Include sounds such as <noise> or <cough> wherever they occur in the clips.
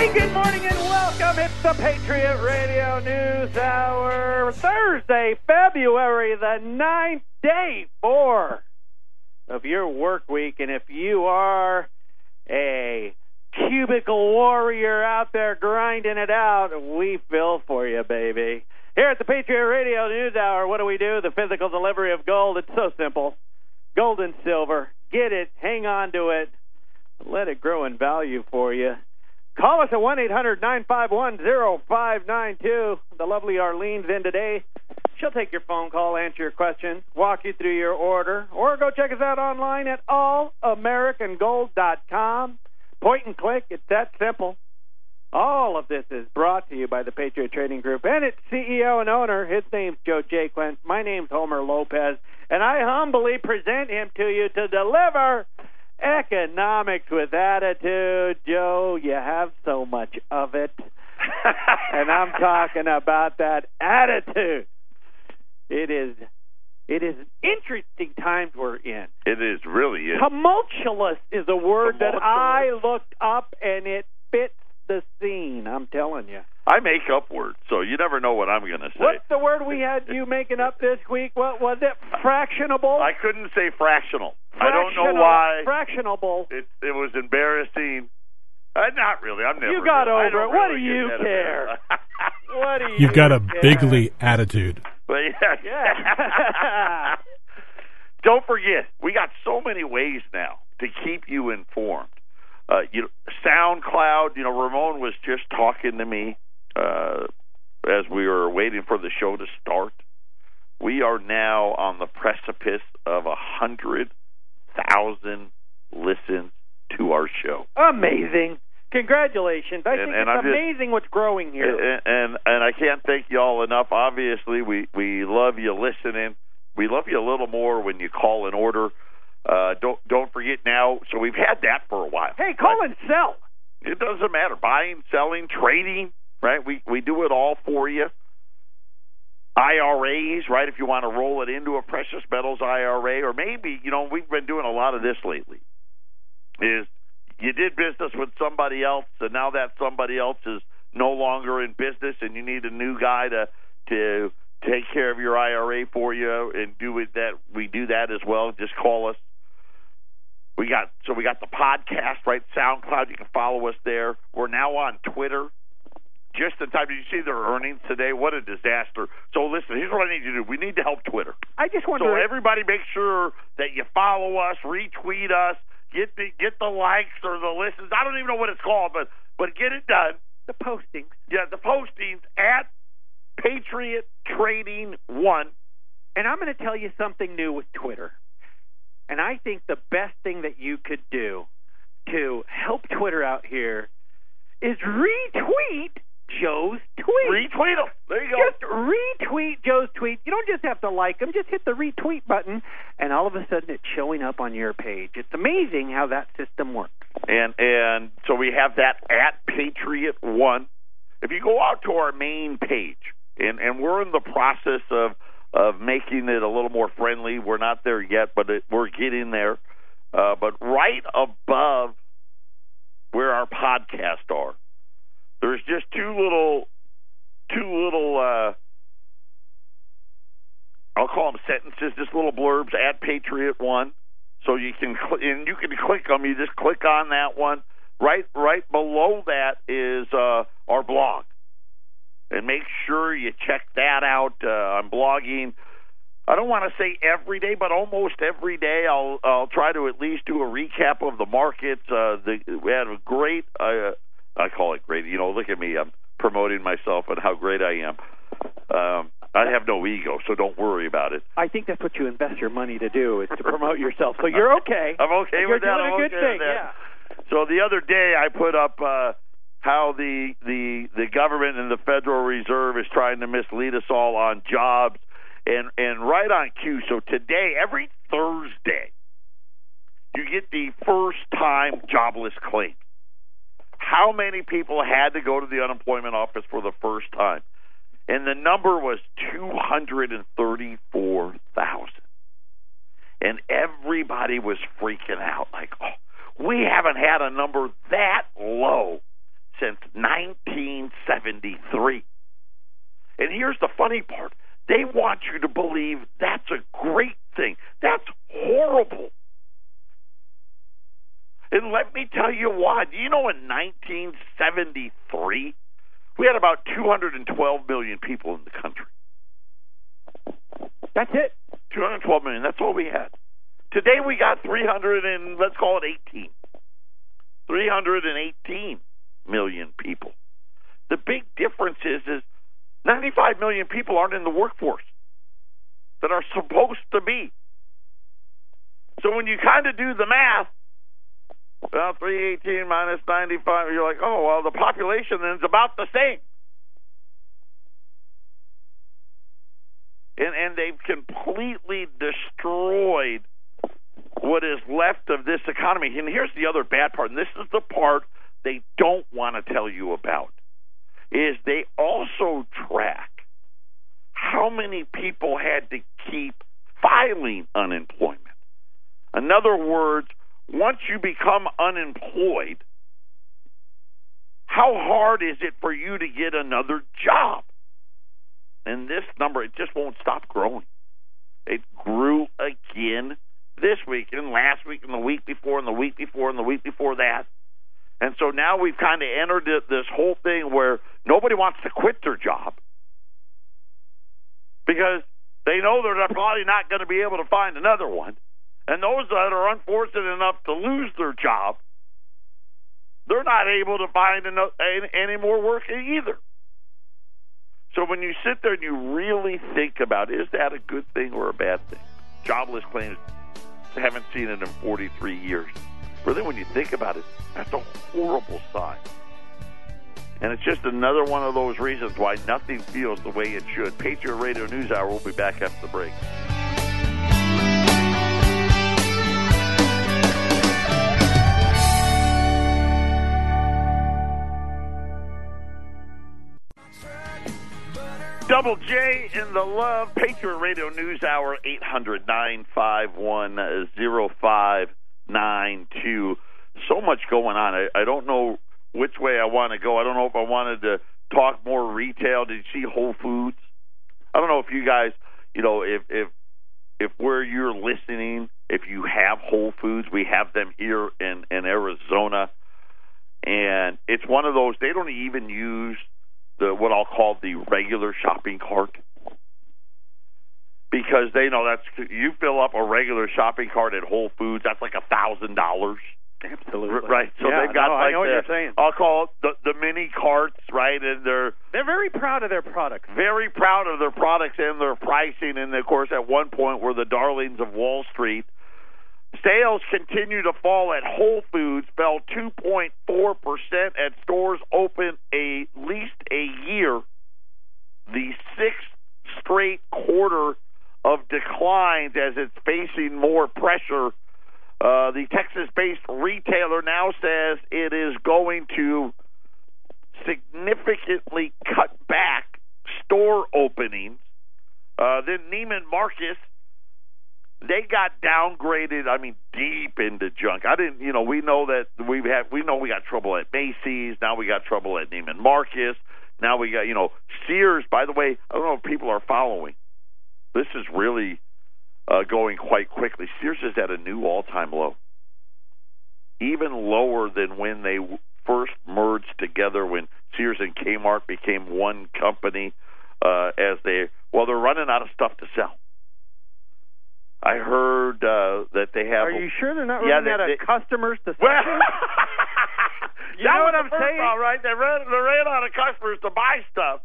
Hey, good morning and welcome. It's the Patriot Radio News Hour. Thursday, February the 9th, day four of your work week. And if you are a cubicle warrior out there grinding it out, we feel for you, baby. Here at the Patriot Radio News Hour, what do we do? The physical delivery of gold. It's so simple. Gold and silver. Get it, hang on to it, let it grow in value for you. Call us at 1 800 951 0592. The lovely Arlene's in today. She'll take your phone call, answer your question, walk you through your order, or go check us out online at allamericangold.com. Point and click, it's that simple. All of this is brought to you by the Patriot Trading Group and its CEO and owner. His name's Joe Jaquin. My name's Homer Lopez, and I humbly present him to you to deliver economics with attitude. Joe, you have so much of it. <laughs> and I'm talking about that attitude. It is it is interesting times we're in. It is really is. Tumultuous is a word that I looked up and it fits the scene. I'm telling you. I make up words, so you never know what I'm going to say. What's the word we had you making up this week? What was it? Fractionable. I couldn't say fractional. Fractional I don't know why. Fractionable. It it was embarrassing. Uh, not really. I'm never. You got really, over it. don't What really do you care? <laughs> What do you? You've got a care? bigly attitude. But yeah. Yeah. <laughs> Don't forget, we got so many ways now to keep you informed. Uh, you know, SoundCloud. You know, Ramon was just talking to me uh, as we were waiting for the show to start. We are now on the precipice of a hundred thousand listens to our show. Amazing. Congratulations. I And- think and it's I'm just- amazing what's growing here. And, and and I can't thank you all enough. Obviously, we we love you listening. We love you a little more when you call an order. Uh, don't don't forget now. So we've had that for a while. hey, call and sell. It doesn't matter buying, selling, trading. Right? We we do it all for you. IRAs, right? If you want to roll it into a precious metals IRA, or maybe you know we've been doing a lot of this lately. Is you did business with somebody else, and now that somebody else is no longer in business, and you need a new guy to to take care of your IRA for you and do it that we do that as well. Just call us. We got so we got the podcast right, SoundCloud. You can follow us there. We're now on Twitter. Just in time. Did you see their earnings today? What a disaster! So listen, here's what I need you to do. We need to help Twitter. I just want So everybody, make sure that you follow us, retweet us, get the get the likes or the listens. I don't even know what it's called, but but get it done. the postings. Yeah, the postings at Patriot Trading One. And I'm going to tell you something new with Twitter. And I think the best thing that you could do to help Twitter out here is retweet Joe's tweet. Retweet them. There you go. Just retweet Joe's tweet. You don't just have to like them, just hit the retweet button, and all of a sudden it's showing up on your page. It's amazing how that system works. and and so we have that at Patriot One. If you go out to our main page, and and we're in the process of of making it a little more friendly. We're not there yet, but it, we're getting there. Uh, but right above where our podcasts are, there's just two little two little uh, I'll call them sentences, just little blurbs at Patriot One. So you can cl- and you can click them. You just click on that one. Right, right below that is uh, our blog, and make sure you check that out. Uh, I'm blogging. I don't want to say every day, but almost every day. I'll I'll try to at least do a recap of the markets. Uh, the, we had a great. Uh, I call it great. You know, look at me. I'm promoting myself and how great I am. Um, I have no ego, so don't worry about it. I think that's what you invest your money to do is to promote yourself. So you're okay. I'm okay You're with that. doing a good okay thing. Yeah. So the other day I put up uh, how the the the government and the Federal Reserve is trying to mislead us all on jobs and and right on cue. So today, every Thursday, you get the first time jobless claim. How many people had to go to the unemployment office for the first time? And the number was 234,000. And everybody was freaking out like, "Oh, we haven't had a number that low since 1973. And here's the funny part they want you to believe that's a great thing. That's horrible. And let me tell you why. Do you know in 1973, we had about 212 million people in the country? That's it. 212 million. That's all we had. Today we got 300 and let's call it 18. 318 million people. The big difference is is 95 million people aren't in the workforce that are supposed to be. So when you kind of do the math, well, 318 minus 95, you're like, oh, well, the population then is about the same. And, and they've completely destroyed what is left of this economy. And here's the other bad part, and this is the part they don't want to tell you about, is they also track how many people had to keep filing unemployment. In other words, once you become unemployed, how hard is it for you to get another job? And this number, it just won't stop growing. It grew again this week and last week and the week before and the week before and the week before that. And so now we've kind of entered this whole thing where nobody wants to quit their job because they know they're probably not going to be able to find another one. And those that are unfortunate enough to lose their job, they're not able to find any more work either. So when you sit there and you really think about is that a good thing or a bad thing? Jobless claims haven't seen it in 43 years. Really, when you think about it, that's a horrible sign. And it's just another one of those reasons why nothing feels the way it should. Patriot Radio News Hour. We'll be back after the break. Double J in the Love Patriot Radio News Hour, 800 951 0592. So much going on. I, I don't know which way I want to go. I don't know if I wanted to talk more retail. Did you see Whole Foods? I don't know if you guys, you know, if if if where you're listening, if you have Whole Foods, we have them here in in Arizona, and it's one of those. They don't even use the what I'll call the regular shopping cart because they know that's you fill up a regular shopping cart at Whole Foods, that's like a thousand dollars. Absolutely. Right. So yeah, they've got no, like I know what the, you're saying. I'll call it the, the mini carts, right? And they're They're very proud of their products. very proud of their products and their pricing. And of course, at one point, were the darlings of Wall Street. Sales continue to fall at Whole Foods, fell 2.4% at stores open a, at least a year, the sixth straight quarter of declines as it's facing more pressure. Uh, the Texas based retailer now says it is going to significantly cut back store openings. Uh, then Neiman Marcus they got downgraded. I mean, deep into junk. I didn't, you know, we know that we have, had, we know we got trouble at Macy's. Now we got trouble at Neiman Marcus. Now we got, you know, Sears. By the way, I don't know if people are following. This is really uh, going quite quickly. Sears is at a new all-time low, even lower than when they first merged together. When Sears and Kmart became one company, uh, as they well, they're running out of stuff to sell. I heard uh, that they have. Are you sure they're not Yeah, running they- out of they- customers to Well, sell? <laughs> You know what I'm saying? All right, they ran they ran out of customers to buy stuff.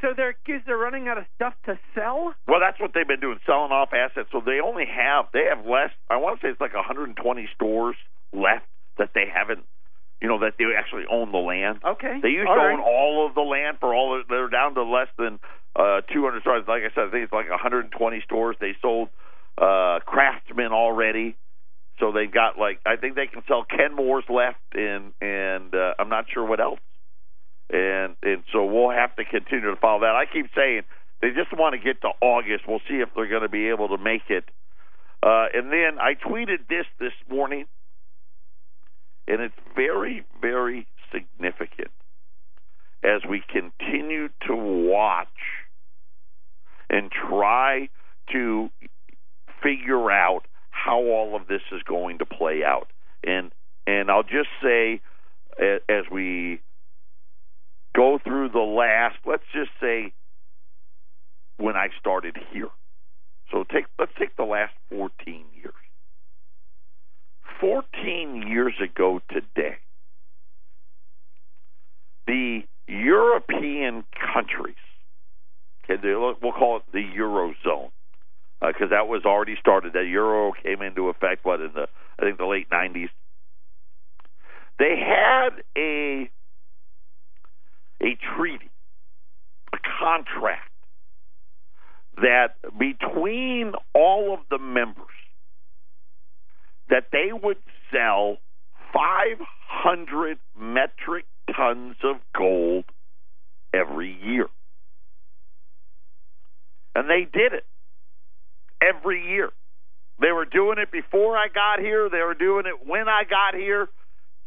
So they're kids they're running out of stuff to sell? Well, that's what they've been doing, selling off assets. So they only have they have less. I want to say it's like 120 stores left that they haven't. You know that they actually own the land. Okay. They used All to right. own all of the land for all. Of, they're down to less than uh 200 stores. Like I said, I think it's like 120 stores. They sold uh Craftsman already. So they've got like I think they can sell Kenmore's left, and and uh, I'm not sure what else. And and so we'll have to continue to follow that. I keep saying they just want to get to August. We'll see if they're going to be able to make it. Uh, and then I tweeted this this morning, and it's very very significant as we continue to watch and try to figure out how all of this is going to play out. And and I'll just say as we go through the last, let's just say when I started here. So take let's take the last 14 years. 14 years ago today, the European countries, okay, we'll call it the Eurozone, because uh, that was already started. That Euro came into effect, what, in the, I think, the late 90s. They had a a treaty, a contract that between all of the members that they would sell 500 metric tons of gold every year. And they did it every year. They were doing it before I got here. They were doing it when I got here.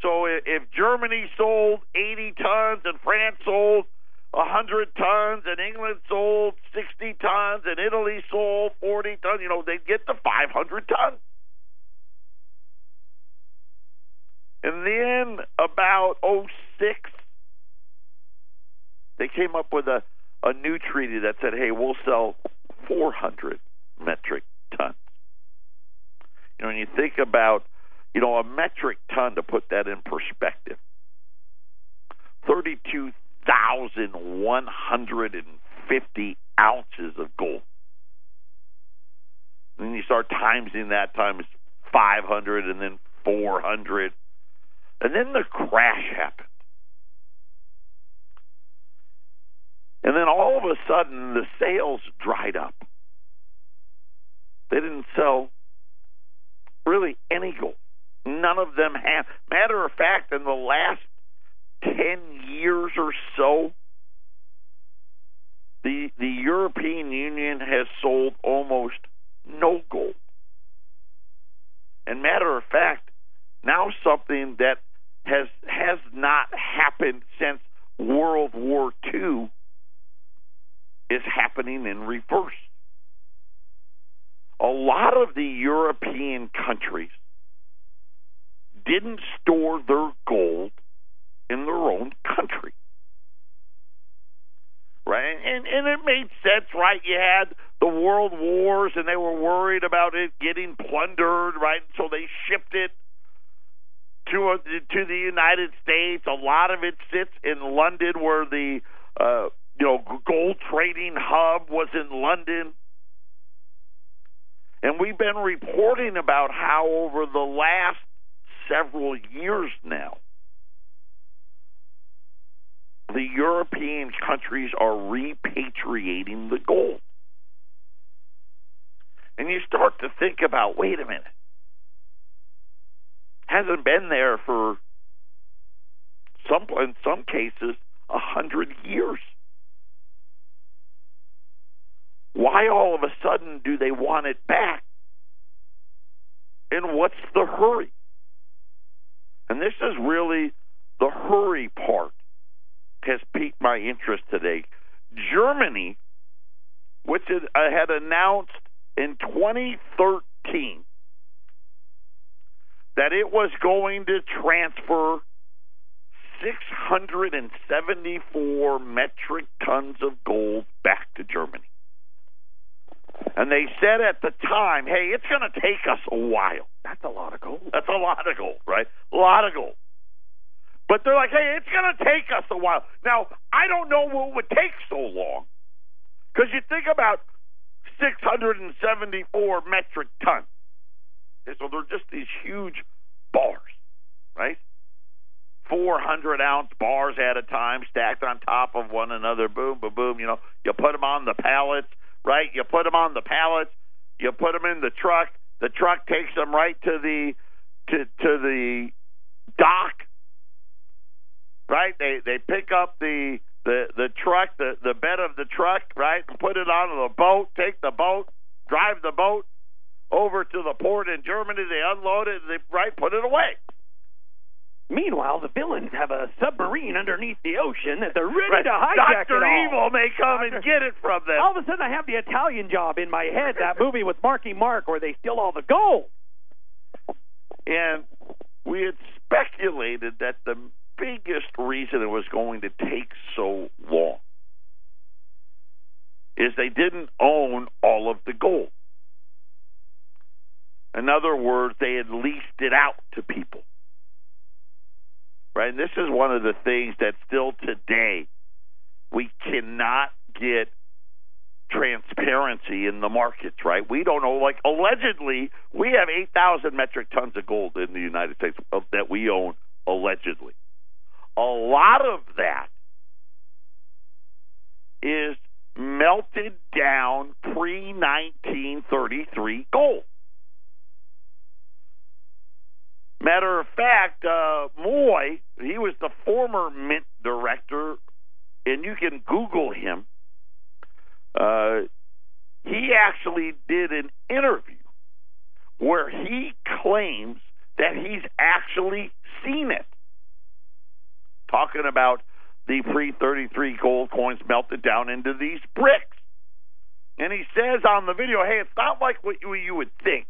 So if Germany sold 80 tons and France sold 100 tons and England sold 60 tons and Italy sold 40 tons, you know, they'd get to 500 tons. And then about 06, they came up with a, a new treaty that said, hey, we'll sell 400 metric tons. You know, when you think about, you know, a metric ton, to put that in perspective, 32,150 ounces of gold. Then you start timesing that times 500 and then 400 and then the crash happened. And then all of a sudden, the sales dried up. They didn't sell really any gold. None of them have. Matter of fact, in the last 10 years or so, the, the European Union has sold almost no gold. And matter of fact, now something that has has not happened since World War II is happening in reverse. A lot of the European countries didn't store their gold in their own country. Right? And and it made sense, right? You had the world wars and they were worried about it getting plundered, right? So they shipped it to to the United States. A lot of it sits in London, where the uh, you know gold trading hub was in London. And we've been reporting about how over the last several years now, the European countries are repatriating the gold. And you start to think about wait a minute hasn't been there for some in some cases a hundred years. Why all of a sudden do they want it back? And what's the hurry? And this is really the hurry part has piqued my interest today. Germany, which had uh, announced in 2013 that it was going to transfer 674 metric tons of gold back to Germany. And they said at the time, hey, it's going to take us a while. That's a lot of gold. That's a lot of gold, right? A lot of gold. But they're like, hey, it's going to take us a while. Now, I don't know what would take so long. Because you think about 674 metric tons. So they're just these huge bars, right? 400 ounce bars at a time stacked on top of one another. Boom, boom, boom. You know, you put them on the pallets, right? You put them on the pallets. You put them in the truck. The truck takes them right to the to to the dock, right? They they pick up the the the truck, the the bed of the truck, right, and put it onto the boat. Take the boat, drive the boat over to the port in Germany. They unload it, they right put it away. Meanwhile, the villains have a submarine underneath the ocean that they're ready Right. to hijack all. Evil may come and get it from them. All of a sudden, I have the Italian job in my head. That movie with Marky Mark, where they steal all the gold. And we had speculated that the biggest reason it was going to take so long is they didn't own all of the gold. In other words, they had leased it out to people. Right? And this is one of the things that still today we cannot get transparency in the markets, right? We don't know. Like, allegedly, we have 8,000 metric tons of gold in the United States that we own, allegedly. A lot of that is melted down pre 1933 gold. Matter of fact, uh, Moy, he was the former mint director, and you can Google him. Uh, he actually did an interview where he claims that he's actually seen it. Talking about the pre 33 gold coins melted down into these bricks. And he says on the video, hey, it's not like what you, you would think.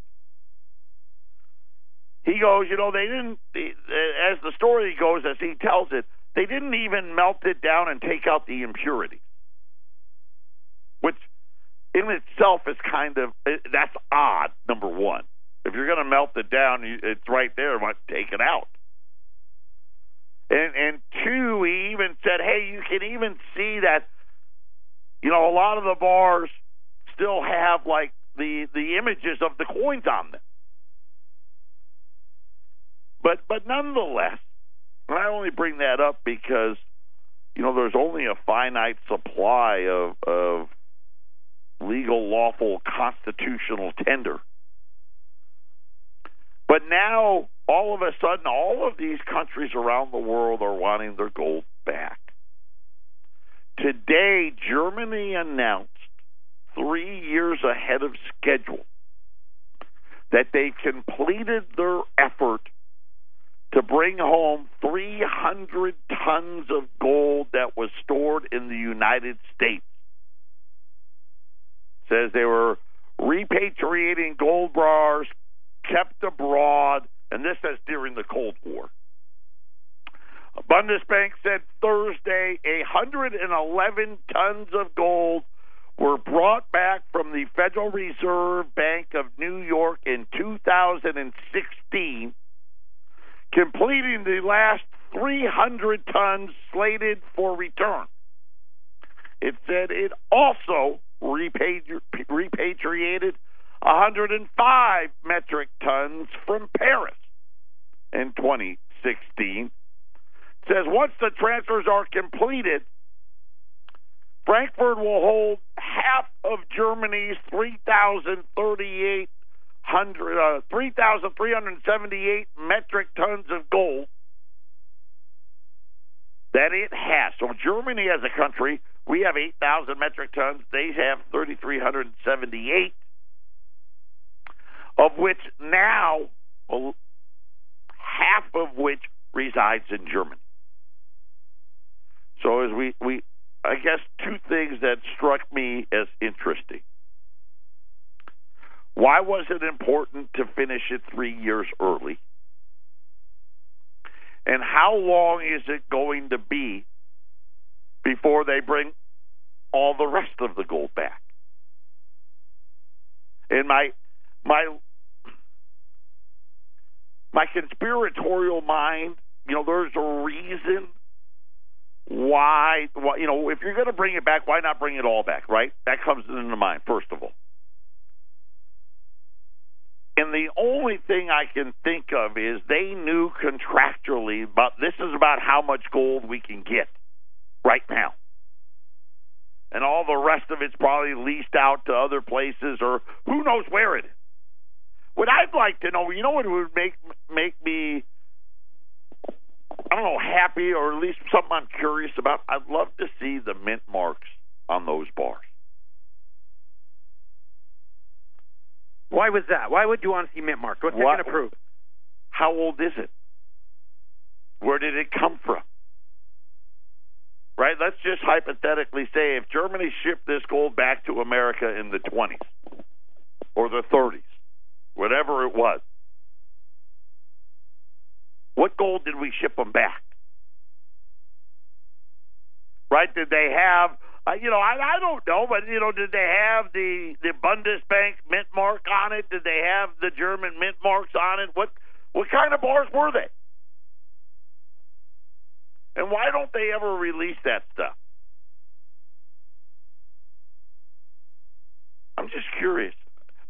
He goes, you know, they didn't, as the story goes, as he tells it, they didn't even melt it down and take out the impurities. Which in itself is kind of, eh, that's odd, number one. If you're going to melt it down, it's right there, take it out. And and two, he even said, hey, you can even see that, you know, a lot of the bars still have like the the images of the coins on them. But but nonetheless, and I only bring that up because, you know, there's only a finite supply of of legal, lawful, constitutional tender. But now, all of a sudden, all of these countries around the world are wanting their gold back. Today, Germany announced three years ahead of schedule that they completed their effort to bring home 300 tons of gold that was stored in the United States. Says they were repatriating gold bars kept abroad, and this says during the Cold War. Bundesbank said Thursday 111 tons of gold were brought back from the Federal Reserve Bank of New York in 2016, completing the last 300 tons slated for return. It said it also repatri- repatriated 105 metric tons from Paris in 2016. It says once the transfers are completed, Frankfurt will hold half of Germany's 3,038 hundred uh, 3,378 metric tons of gold that it has. So Germany as a country, we have 8,000 metric tons. They have 3,378, of which now well, half of which resides in Germany. So as we, we I guess two things that struck me as interesting. Why was it important to finish it three years early? And how long is it going to be before they bring all the rest of the gold back? In my my my conspiratorial mind, you know, there's a reason why, why you know, if you're going to bring it back, why not bring it all back, right? That comes into mind, first of all. And the only thing I can think of is they knew contractually about this is about how much gold we can get right now. And all the rest of it's probably leased out to other places or who knows where it is. What I'd like to know, you know what would make make me I don't know, happy or at least something I'm curious about. I'd love to see the mint marks on those bars. Why was that? Why would you want to see mint marks? What's that What- going to prove? How old is it? Where did it come from? Right? Let's just hypothetically say if Germany shipped this gold back to America in the 20s or the 30s, whatever it was, what gold did we ship them back? Right? Did they have uh, you know, I, I don't know, but you know, did they have the the Bundesbank mint mark on it? Did they have the German mint marks on it? What what kind of bars were they? And why don't they ever release that stuff? I'm just curious.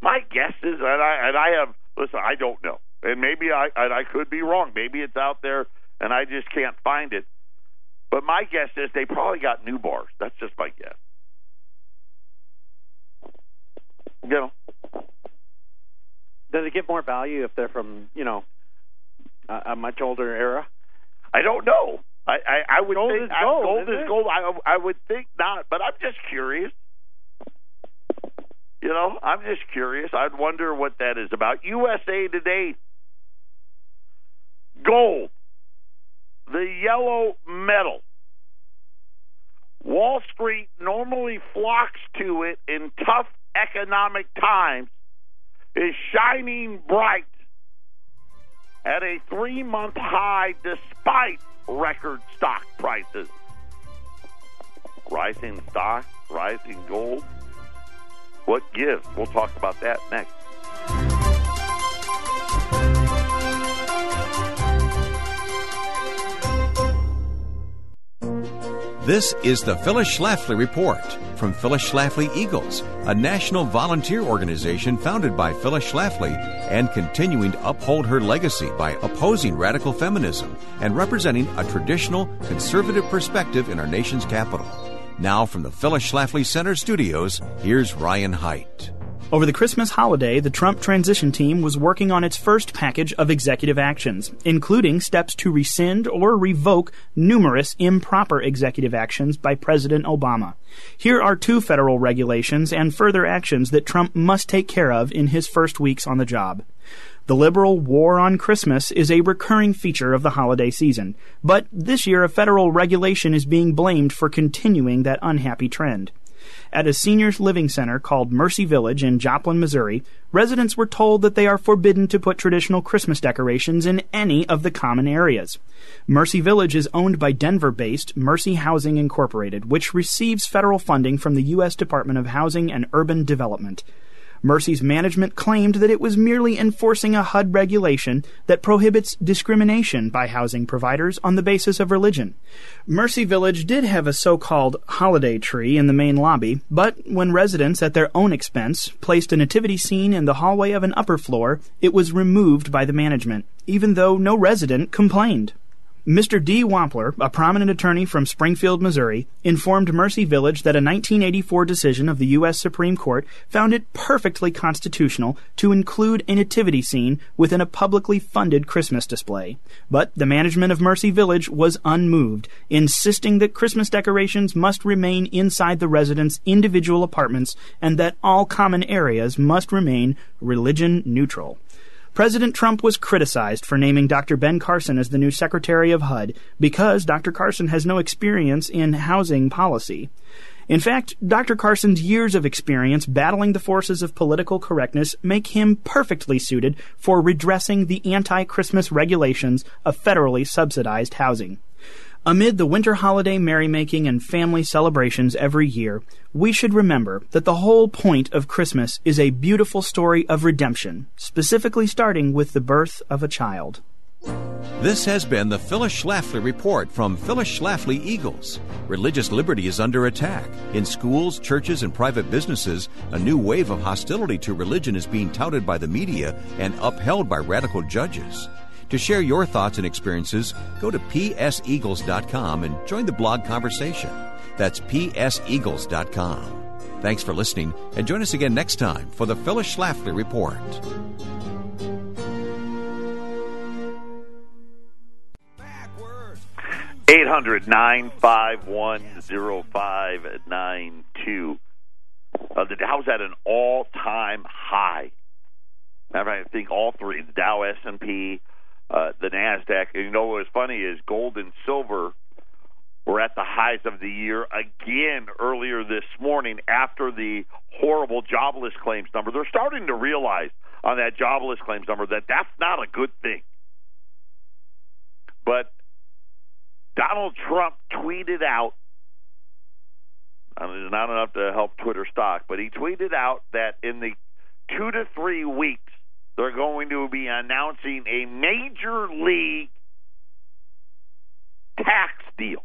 My guess is, and I and I have listen, I don't know, and maybe I and I could be wrong. Maybe it's out there, and I just can't find it. But my guess is they probably got new bars. That's just my guess. You know. Does it get more value if they're from, you know, a, a much older era? I don't know. I I, I would gold think is gold. gold is it? gold. I I would think not, but I'm just curious. You know, I'm just curious. I'd wonder what that is about. USA Today, gold the yellow metal. Wall Street normally flocks to it in tough economic times, is shining bright at a three month high despite record stock prices. Rising stock, rising gold. What gives? We'll talk about that next. This is the Phyllis Schlafly Report from Phyllis Schlafly Eagles, a national volunteer organization founded by Phyllis Schlafly and continuing to uphold her legacy by opposing radical feminism and representing a traditional conservative perspective in our nation's capital. Now from the Phyllis Schlafly Center studios, here's Ryan Haidt. Over the Christmas holiday, the Trump transition team was working on its first package of executive actions, including steps to rescind or revoke numerous improper executive actions by President Obama. Here are two federal regulations and further actions that Trump must take care of in his first weeks on the job. The liberal war on Christmas is a recurring feature of the holiday season, but this year a federal regulation is being blamed for continuing that unhappy trend. At a seniors living center called Mercy Village in Joplin, Missouri, residents were told that they are forbidden to put traditional Christmas decorations in any of the common areas. Mercy Village is owned by Denver-based Mercy Housing Incorporated, which receives federal funding from the U.S. Department of Housing and Urban Development. Mercy's management claimed that it was merely enforcing a HUD regulation that prohibits discrimination by housing providers on the basis of religion. Mercy Village did have a so-called holiday tree in the main lobby, but when residents at their own expense placed a nativity scene in the hallway of an upper floor, it was removed by the management, even though no resident complained. Mr. D. Wampler, a prominent attorney from Springfield, Missouri, informed Mercy Village that a 1984 decision of the U.S. Supreme Court found it perfectly constitutional to include a nativity scene within a publicly funded Christmas display. But the management of Mercy Village was unmoved, insisting that Christmas decorations must remain inside the residents' individual apartments and that all common areas must remain religion neutral. President Trump was criticized for naming Dr. Ben Carson as the new Secretary of HUD because Dr. Carson has no experience in housing policy. In fact, Dr. Carson's years of experience battling the forces of political correctness make him perfectly suited for redressing the anti-Christmas regulations of federally subsidized housing. Amid the winter holiday merrymaking and family celebrations every year, we should remember that the whole point of Christmas is a beautiful story of redemption, specifically starting with the birth of a child. This has been the Phyllis Schlafly Report from Phyllis Schlafly Eagles. Religious liberty is under attack. In schools, churches, and private businesses, a new wave of hostility to religion is being touted by the media and upheld by radical judges. To share your thoughts and experiences, go to pseagles.com and join the blog conversation. That's pseagles.com. Thanks for listening, and join us again next time for the Phyllis Schlafly Report. Eight hundred nine five one zero five nine two. Uh, the Dow's at an all-time high. I think all three, the Dow, S and P, uh, the Nasdaq. And you know what's funny is gold and silver were at the highs of the year again earlier this morning after the horrible jobless claims number. They're starting to realize on that jobless claims number that that's not a good thing. But Donald Trump tweeted out, I it's not enough to help Twitter stock, but he tweeted out that in the two to three weeks, they're going to be announcing a major league tax deal.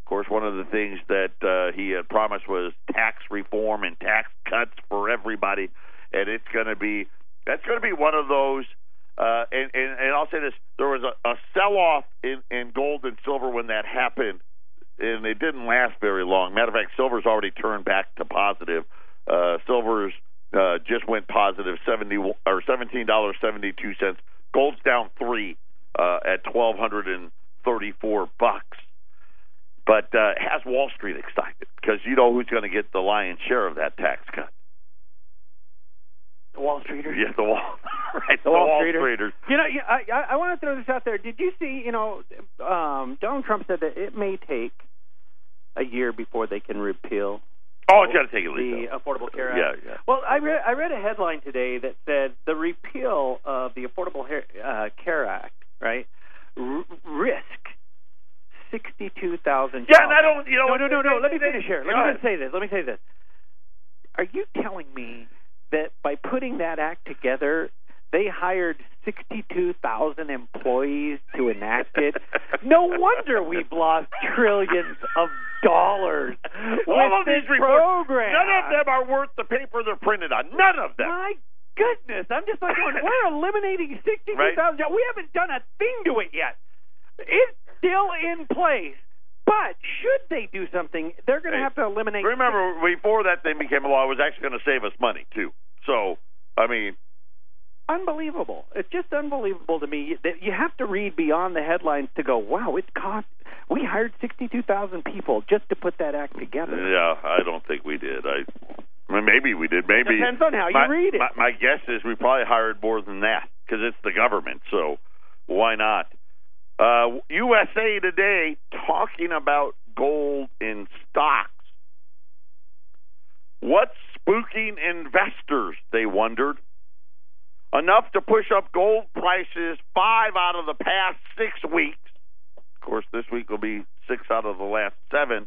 Of course, one of the things that uh, he had promised was tax reform and tax cuts for everybody, and it's going to be that's going to be one of those. Uh, and, and, and I'll say this: there was a, a sell-off in, in gold and silver when that happened, and it didn't last very long. Matter of fact, silver's already turned back to positive. Uh, silver's uh, just went positive seventy or seventeen dollars seventy two cents. Gold's down three uh, at twelve hundred and thirty four bucks. But uh, has Wall Street excited because you know who's going to get the lion's share of that tax cut? The Wall Streeters. Yeah, the Wall. <laughs> right, the, the Wall, Wall Streeters. You know, I I, I want to throw this out there. Did you see? You know, um, Donald Trump said that it may take a year before they can repeal Oh, it's got to take at the least. Affordable Care Act. Yeah, yeah. Well, I read I read a headline today that said the repeal of the Affordable uh, Care Act, right, r- risk sixty-two thousand. Yeah, and I don't. You know, No, no, no, no. Let me finish here. Let me just say this. Let me say this. Are you telling me that by putting that act together, they hired sixty-two thousand employees to enact it? <laughs> no wonder we've lost trillions of dollars All of these reports, program. none of them are worth the paper they're printed on. None of them. My goodness, I'm just like going, we're eliminating <laughs> sixty-two thousand jobs. We haven't done a thing to it yet. It's still in place. But should they do something, they're going to have to eliminate. Remember, before that thing became a law, it was actually going to save us money too. So, I mean, unbelievable. It's just unbelievable to me that you have to read beyond the headlines to go, wow, it cost. We hired sixty-two thousand people just to put that act together. yeah, I don't think we did. I, I mean, maybe we did. Maybe Depends on how you read it. My, my guess is we probably hired more than that because it's the government. So, why not? Uh, USA Today talking about gold in stocks. What's spooking investors? They wondered. Enough to push up gold prices five out of the past six weeks. Of course, this week will be six out of the last seven.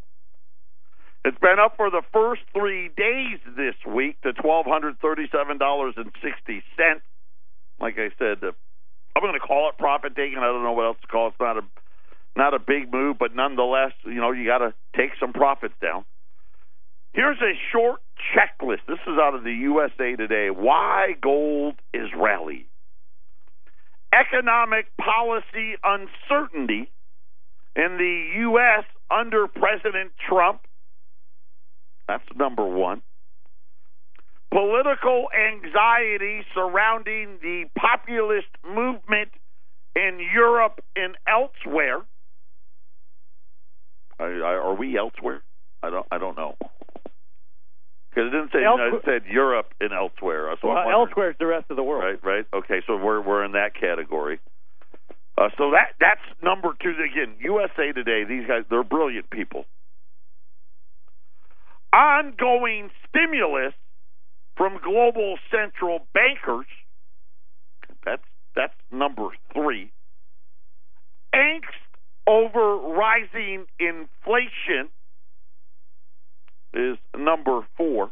It's been up for the first three days this week to twelve hundred thirty-seven dollars and sixty cents. Like I said, the, I'm going to call it profit taking. I don't know what else to call it. It's not a not a big move, but nonetheless, you know, you got to take some profits down. Here's a short checklist. This is out of the USA Today. Why gold is rallying. Economic policy uncertainty in the U.S. under President Trump. That's number one. Political anxiety surrounding the populist movement in Europe and elsewhere. I, are we elsewhere? I don't. I don't know. Because it didn't say Elsewhere- United, it said Europe and elsewhere. So well, elsewhere is the rest of the world. Right, right. Okay, so we're we're in that category. Uh, so that that's number two. Again, USA Today. These guys, they're brilliant people. Ongoing stimulus from global central bankers. That's that's number three. Angst over rising inflation is number four.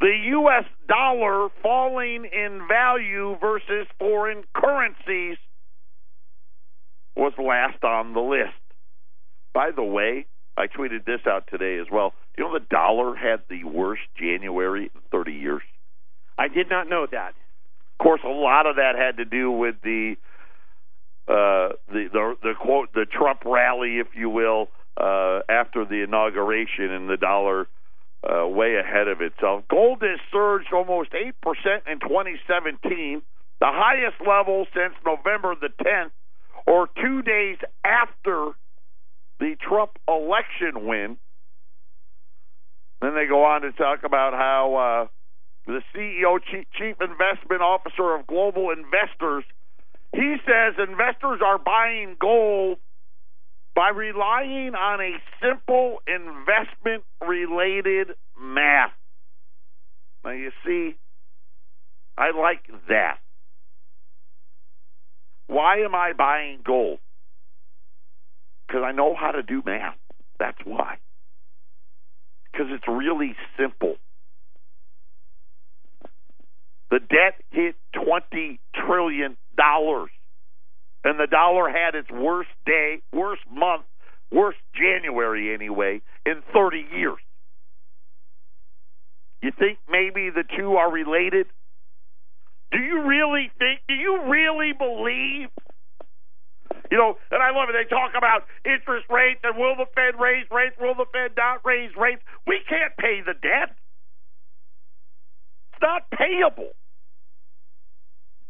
The U.S. dollar falling in value versus foreign currencies was last on the list. By the way, I tweeted this out today as well. Do you know the dollar had the worst January in 30 years? I did not know that. Of course, a lot of that had to do with the uh, the, the the quote the Trump rally, if you will, uh, after the inauguration, and the dollar uh, way ahead of itself. Gold has surged almost eight percent in 2017, the highest level since November the 10th, or two days after the Trump election win. Then they go on to talk about how uh, the CEO, chief, chief investment officer of Global Investors, He says investors are buying gold by relying on a simple investment related math. Now, you see, I like that. Why am I buying gold? Because I know how to do math. That's why. Because it's really simple. The debt hit $20 trillion. And the dollar had its worst day, worst month, worst January anyway, in 30 years. You think maybe the two are related? Do you really think, do you really believe? You know, and I love it. They talk about interest rates and will the Fed raise rates? Will the Fed not raise rates? We can't pay the debt. It's not payable.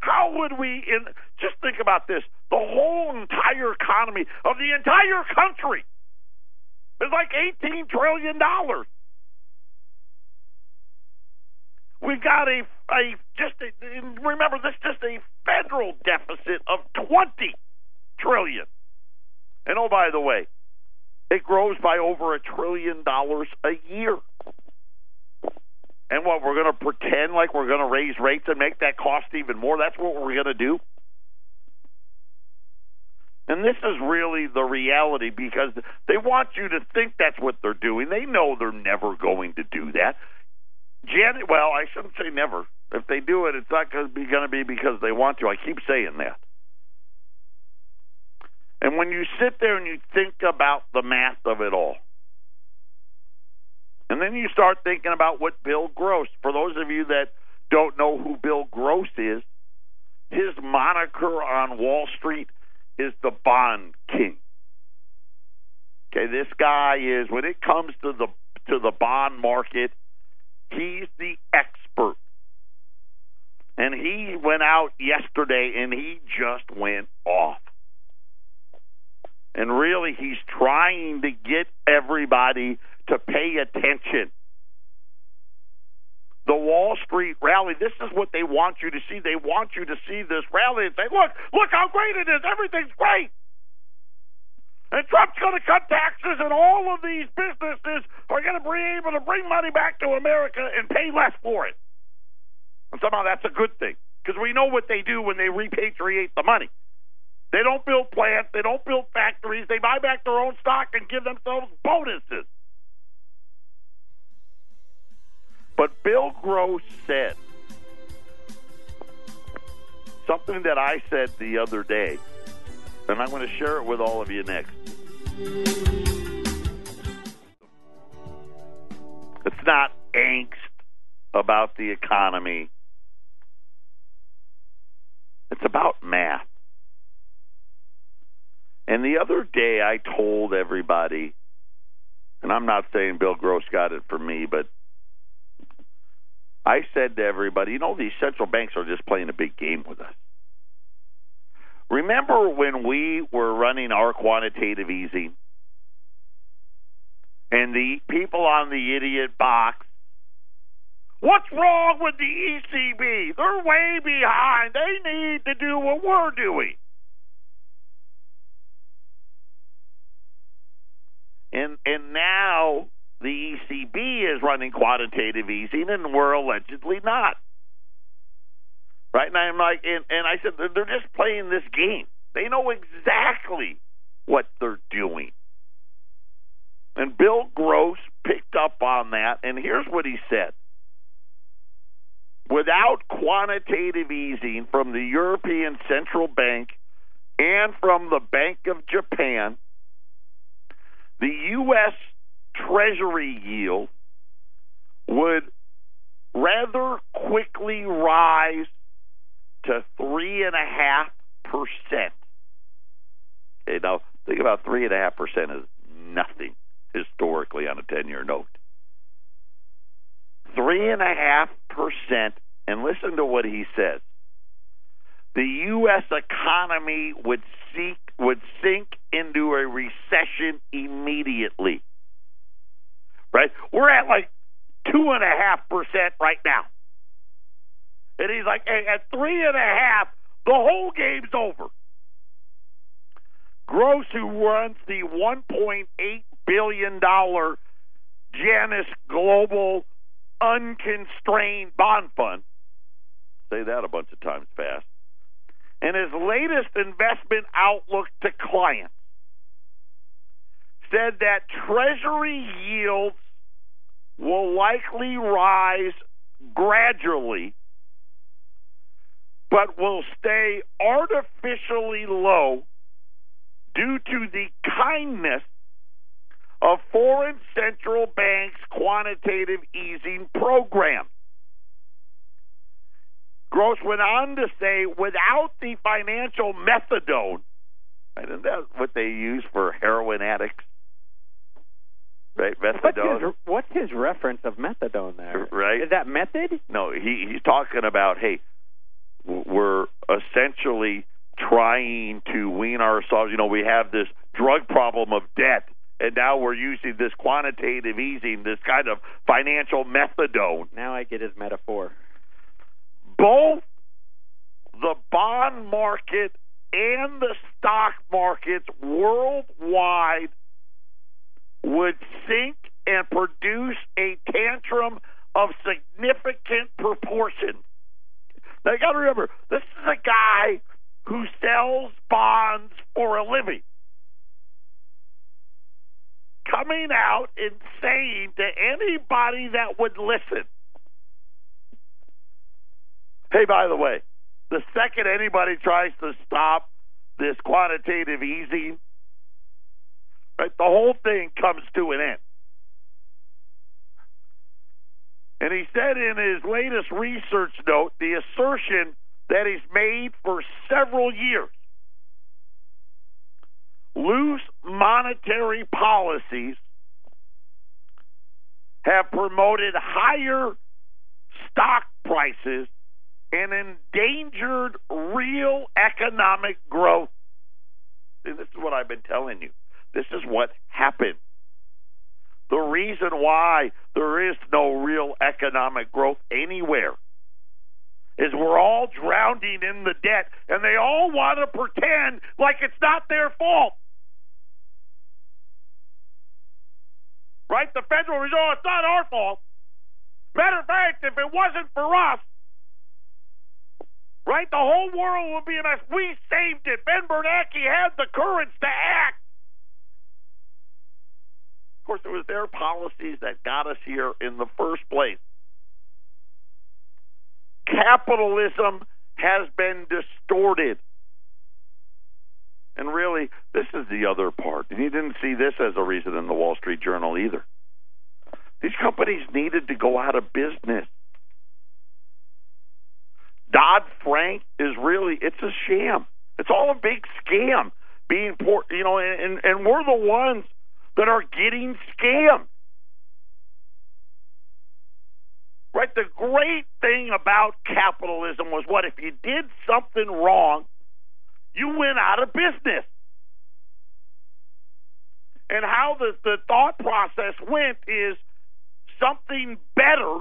How would we in just think about this? The whole entire economy of the entire country is like eighteen trillion dollars. We've got a a just a, remember this just a federal deficit of twenty trillion. And oh by the way, it grows by over a trillion dollars a year. And what, we're going to pretend like we're going to raise rates and make that cost even more? That's what we're going to do? And this is really the reality because they want you to think that's what they're doing. They know they're never going to do that. Janet, well, I shouldn't say never. If they do it, it's not going to be because they want to. I keep saying that. And when you sit there and you think about the math of it all, and then you start thinking about what Bill Gross, for those of you that don't know who Bill Gross is, his moniker on Wall Street is the bond king. Okay, this guy is when it comes to the to the bond market, he's the expert. And he went out yesterday and he just went off. And really he's trying to get everybody to pay attention. The Wall Street rally, this is what they want you to see. They want you to see this rally and say, look, look how great it is. Everything's great. And Trump's going to cut taxes, and all of these businesses are going to be able to bring money back to America and pay less for it. And somehow that's a good thing because we know what they do when they repatriate the money. They don't build plants, they don't build factories, they buy back their own stock and give themselves bonuses. But Bill Gross said something that I said the other day, and I'm going to share it with all of you next. It's not angst about the economy. It's about math. And the other day I told everybody, and I'm not saying Bill Gross got it from me, but I said to everybody, you know, these central banks are just playing a big game with us. Remember when we were running our quantitative easing and the people on the idiot box? What's wrong with the ECB? They're way behind. They need to do what we're doing. And and now the ECB is running quantitative easing and we're allegedly not. Right? And I'm like, and, and I said, they're just playing this game. They know exactly what they're doing. And Bill Gross picked up on that, and here's what he said. Without quantitative easing from the European Central Bank and from the Bank of Japan, the U.S. Treasury yield would rather quickly rise to three and a half percent. Okay, now think about three and a half percent is nothing historically on a ten-year note. Three and a half percent, and listen to what he says. The U.S. economy would seek would sink into a recession immediately right? We're at like two and a half percent right now. And he's like, at three and a half, the whole game's over. Gross, who runs the $1.8 billion Janus Global Unconstrained Bond Fund, say that a bunch of times fast, and his latest investment outlook to clients said that Treasury yields will likely rise gradually, but will stay artificially low due to the kindness of foreign central banks' quantitative easing program. Gross went on to say, without the financial methadone, isn't that what they use for heroin addicts? Right, methadone. What's his, what's his reference of methadone there? Right. Is that method? No, he he's talking about hey, we're essentially trying to wean ourselves. You know, we have this drug problem of debt, and now we're using this quantitative easing, this kind of financial methadone. Now I get his metaphor. Both the bond market and the stock markets worldwide would sink and produce a tantrum of significant proportion. Now you got to remember, this is a guy who sells bonds for a living. Coming out and saying to anybody that would listen, hey, by the way, the second anybody tries to stop this quantitative easing, right, the whole thing comes to an end. And he said in his latest research note the assertion that he's made for several years loose monetary policies have promoted higher stock prices and endangered real economic growth. And this is what I've been telling you. This is what happened. The reason why there is no real economic growth anywhere is we're all drowning in the debt, and they all want to pretend like it's not their fault. Right? The Federal Reserve, it's not our fault. Matter of fact, if it wasn't for us, right, the whole world would be in a mess. We saved it. Ben Bernanke had the courage to act. Of course, it was their policies that got us here in the first place. Capitalism has been distorted. And really, this is the other part. And you didn't see this as a reason in the Wall Street Journal either. These companies needed to go out of business. Dodd Frank is really, it's a sham. It's all a big scam. Being poor, you know, and, and we're the ones that are getting scammed. Right? The great thing about capitalism was what? If you did something wrong, you went out of business. And how the, the thought process went is something better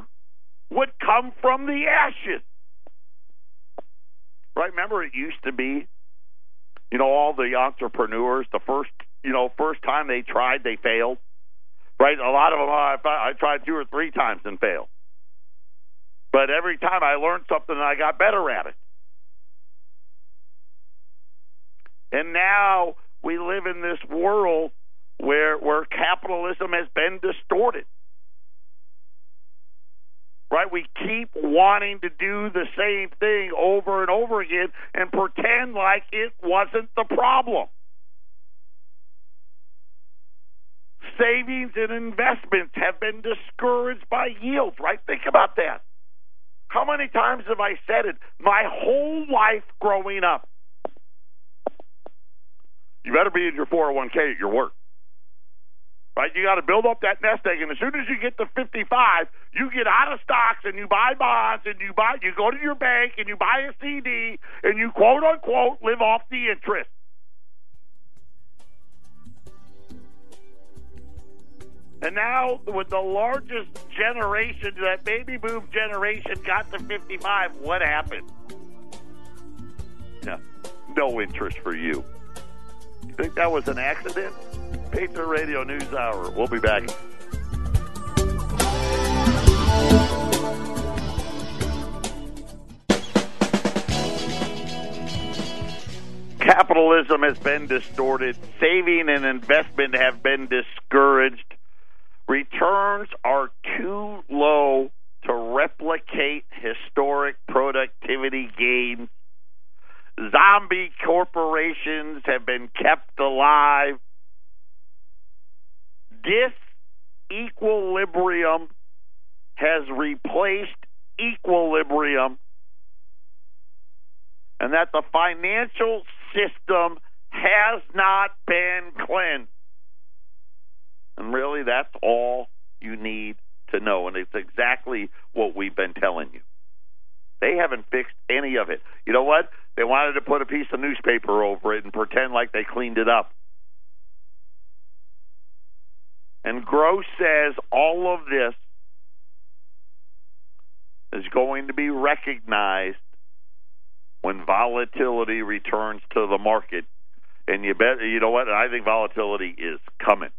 would come from the ashes. Right? Remember, it used to be, you know, all the entrepreneurs, the first, you know, first time they tried, they failed. Right? A lot of them, I, I tried two or three times and failed. But every time I learned something I got better at it. And now we live in this world where where capitalism has been distorted. Right? We keep wanting to do the same thing over and over again and pretend like it wasn't the problem. Savings and investments have been discouraged by yields, right? Think about that. How many times have I said it? My whole life growing up. You better be in your 401k at your work. Right? You got to build up that nest egg, and as soon as you get to 55, you get out of stocks and you buy bonds and you buy. You go to your bank and you buy a CD and you quote unquote live off the interest. And now, with the largest generation, that baby boom generation got to 55, what happened? no interest for you. You think that was an accident? Patriot Radio News Hour. We'll be back. Capitalism has been distorted. Saving and investment have been discouraged. Returns are too low to replicate historic productivity gains. Zombie corporations have been kept alive. Disequilibrium has replaced equilibrium. And that the financial system has not been cleansed. And really, that's all you need to know. And it's exactly what we've been telling you. They haven't fixed any of it. You know what? They wanted to put a piece of newspaper over it and pretend like they cleaned it up. And Gross says all of this is going to be recognized when volatility returns to the market. And you bet, you know what? I think volatility is coming.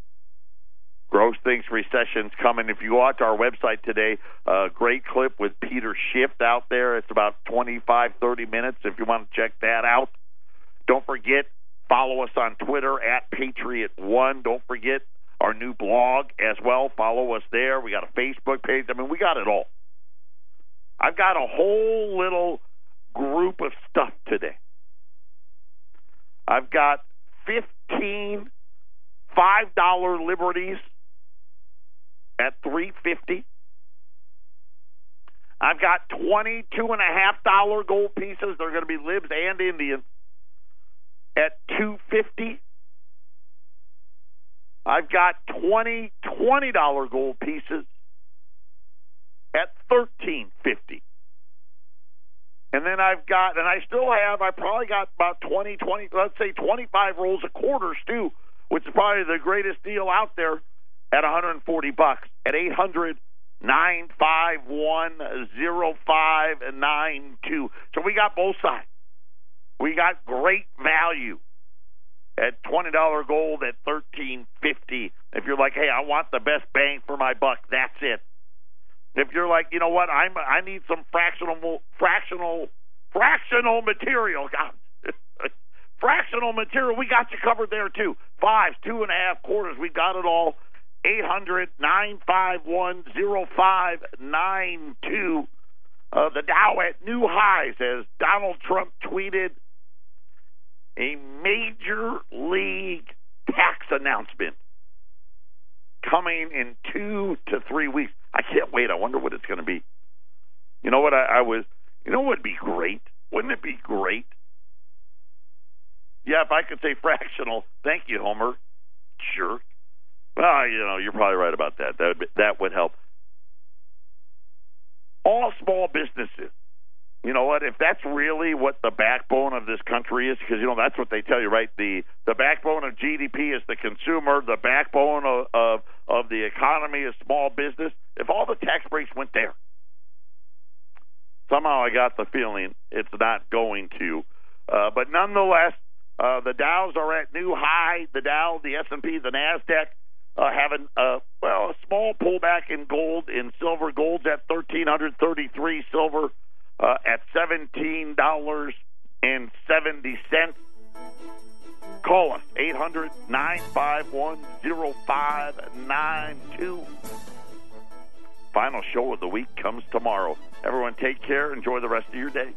Gross thinks recession's coming. If you to our website today, a great clip with Peter Schiff out there. It's about 25, 30 minutes if you want to check that out. Don't forget, follow us on Twitter at Patriot One. Don't forget our new blog as well. Follow us there. We got a Facebook page. I mean, we got it all. I've got a whole little group of stuff today. I've got 15 $5 liberties at 350 I've got twenty-two and a half dollar gold pieces. They're going to be libs and Indians at two fifty. I've got twenty twenty dollar gold pieces at thirteen fifty. And then I've got, and I still have, I probably got about 20, 20, let's say 25 rolls of quarters too, which is probably the greatest deal out there at 140 bucks at 800 951 So we got both sides. We got great value at $20 gold at 1350. If you're like, "Hey, I want the best bang for my buck." That's it. If you're like, "You know what? I'm I need some fractional fractional fractional material." God. <laughs> fractional material, we got you covered there too. Fives, two and a half quarters, we got it all 800 951 0592. Uh, the Dow at new highs as Donald Trump tweeted a major league tax announcement coming in two to three weeks. I can't wait. I wonder what it's going to be. You know what? I, I was. You know what would be great? Wouldn't it be great? Yeah, if I could say <laughs> fractional. Thank you, Homer. Jerk. Well, you know, you're probably right about that. That would, that would help. All small businesses. You know what? If that's really what the backbone of this country is, because you know that's what they tell you, right? The the backbone of GDP is the consumer. The backbone of of, of the economy is small business. If all the tax breaks went there, somehow I got the feeling it's not going to. Uh, but nonetheless, uh, the Dows are at new high. The Dow, the S and P, the Nasdaq uh, having a well a small pullback in gold in silver. Gold's at thirteen hundred thirty three. Silver uh, at seventeen dollars and seventy cents. Call us eight hundred nine five one zero five nine two. Final show of the week comes tomorrow. Everyone, take care. Enjoy the rest of your day.